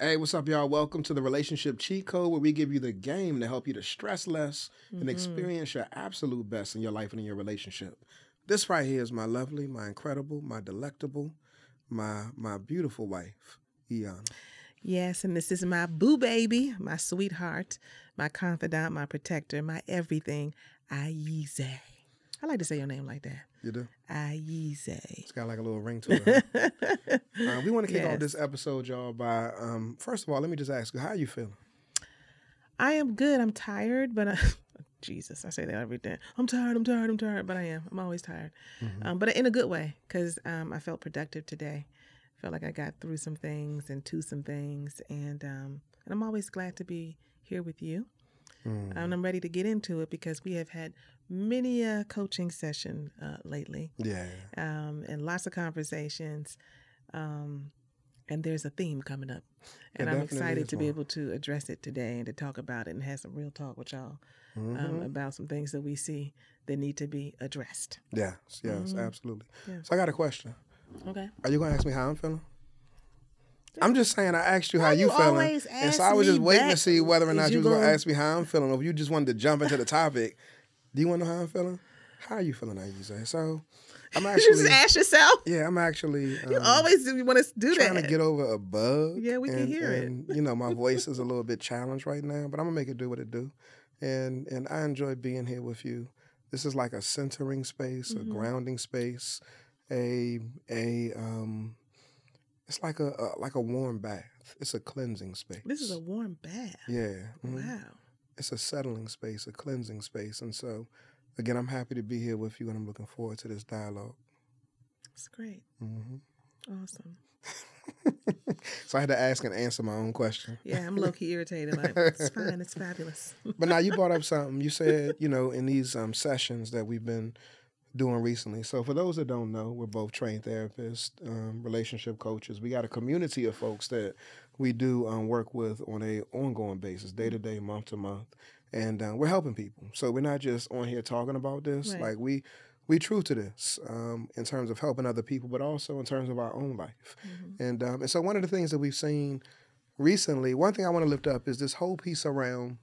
Hey, what's up, y'all? Welcome to the Relationship Cheat Code, where we give you the game to help you to stress less and Mhm. experience your absolute best in your life and in your relationship. This right here is my lovely, my incredible, my delectable, my my beautiful wife, Eon. Yes, and this is my boo baby, my sweetheart, my confidant, my protector, my everything, Ayize. I like to say your name like that. You do? Ayize. It's got like a little ring to it. huh? Uh, we want to kick off this episode, y'all, by um, first of all, let me just ask you, how you feeling? I am good. I'm tired, but I, Jesus, I say that every day. I'm tired. I'm tired. I'm tired, but I am. I'm always tired, Mhm. um, but in a good way because um, I felt productive today. Felt like I got through some things and to some things, and um, and I'm always glad to be here with you. Mm. and I'm ready to get into it because we have had many a coaching session uh, lately yeah. um, and lots of conversations. Um, and there's a theme coming up, and There I'm excited to be able to address it today and to talk about it and have some real talk with y'all um, Mhm. about some things that we see that need to be addressed. Yes, yes, Mhm. absolutely. Yeah. So I got a question. Okay. Are you gonna ask me how I'm feeling? I'm just saying. I asked you how you you feeling, and so I was just waiting to see whether or not you you was gonna gonna- ask me how I'm feeling, or if you just wanted to jump into the topic. Do you want to know how I'm feeling? How are you feeling, Ayize? So I'm You actually, just ask yourself. yeah, I'm actually. You always do, you want to do trying that. Trying to get over a bug. Yeah, we can and- hear it. You know, my voice is a little bit challenged right now, but I'm gonna make it do what it do, and and I enjoy being here with you. This is like a centering space, Mhm. a grounding space, a a um, it's like a, a like a warm bath. It's a cleansing space. this is a warm bath. yeah. mhm. Wow. It's a settling space, a cleansing space, and so again, I'm happy to be here with you, and I'm looking forward to this dialogue. It's great. hmm Awesome. so I had to ask and answer my own question. Yeah, I'm low key irritated. Like, it's fine. It's fabulous. But now you brought up something. You said, you know, in these um, sessions that we've been doing recently. So for those that don't know, we're both trained therapists, um, relationship coaches. We got a community of folks that we do um, work with on a ongoing basis, day to day, month to month, and uh, we're helping people. So we're not just on here talking about this. Right. Like we we true to this um, in terms of helping other people, but also in terms of our own life. Mhm. And um, and so one of the things that we've seen recently, one thing I want to lift up is this whole piece around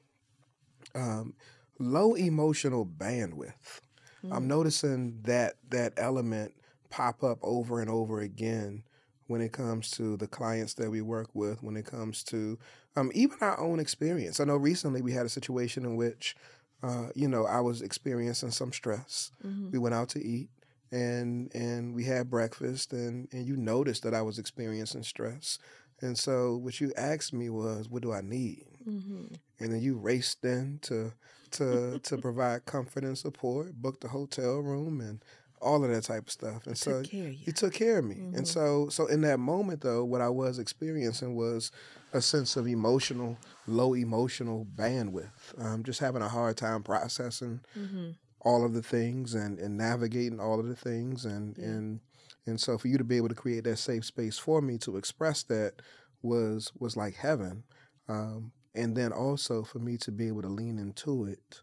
um, low emotional bandwidth. I'm Mm. noticing that that element pop up over and over again when it comes to the clients that we work with, when it comes to um, even our own experience. I know recently we had a situation in which, uh, you know, I was experiencing some stress. Mhm. We went out to eat and and we had breakfast and and you noticed that I was experiencing stress. And so what you asked me was, what do I need? Mhm. and then you raced in to to to provide comfort and support, booked a hotel room and all of that type of stuff. And so Took you. you took care of me. Mhm. And so so in that moment though, what I was experiencing was a sense of emotional, low emotional bandwidth. Um, just having a hard time processing Mhm. all of the things and, and navigating all of the things and Yeah. and and so for you to be able to create that safe space for me to express that was was like heaven um, and then also for me to be able to lean into it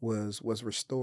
was was restored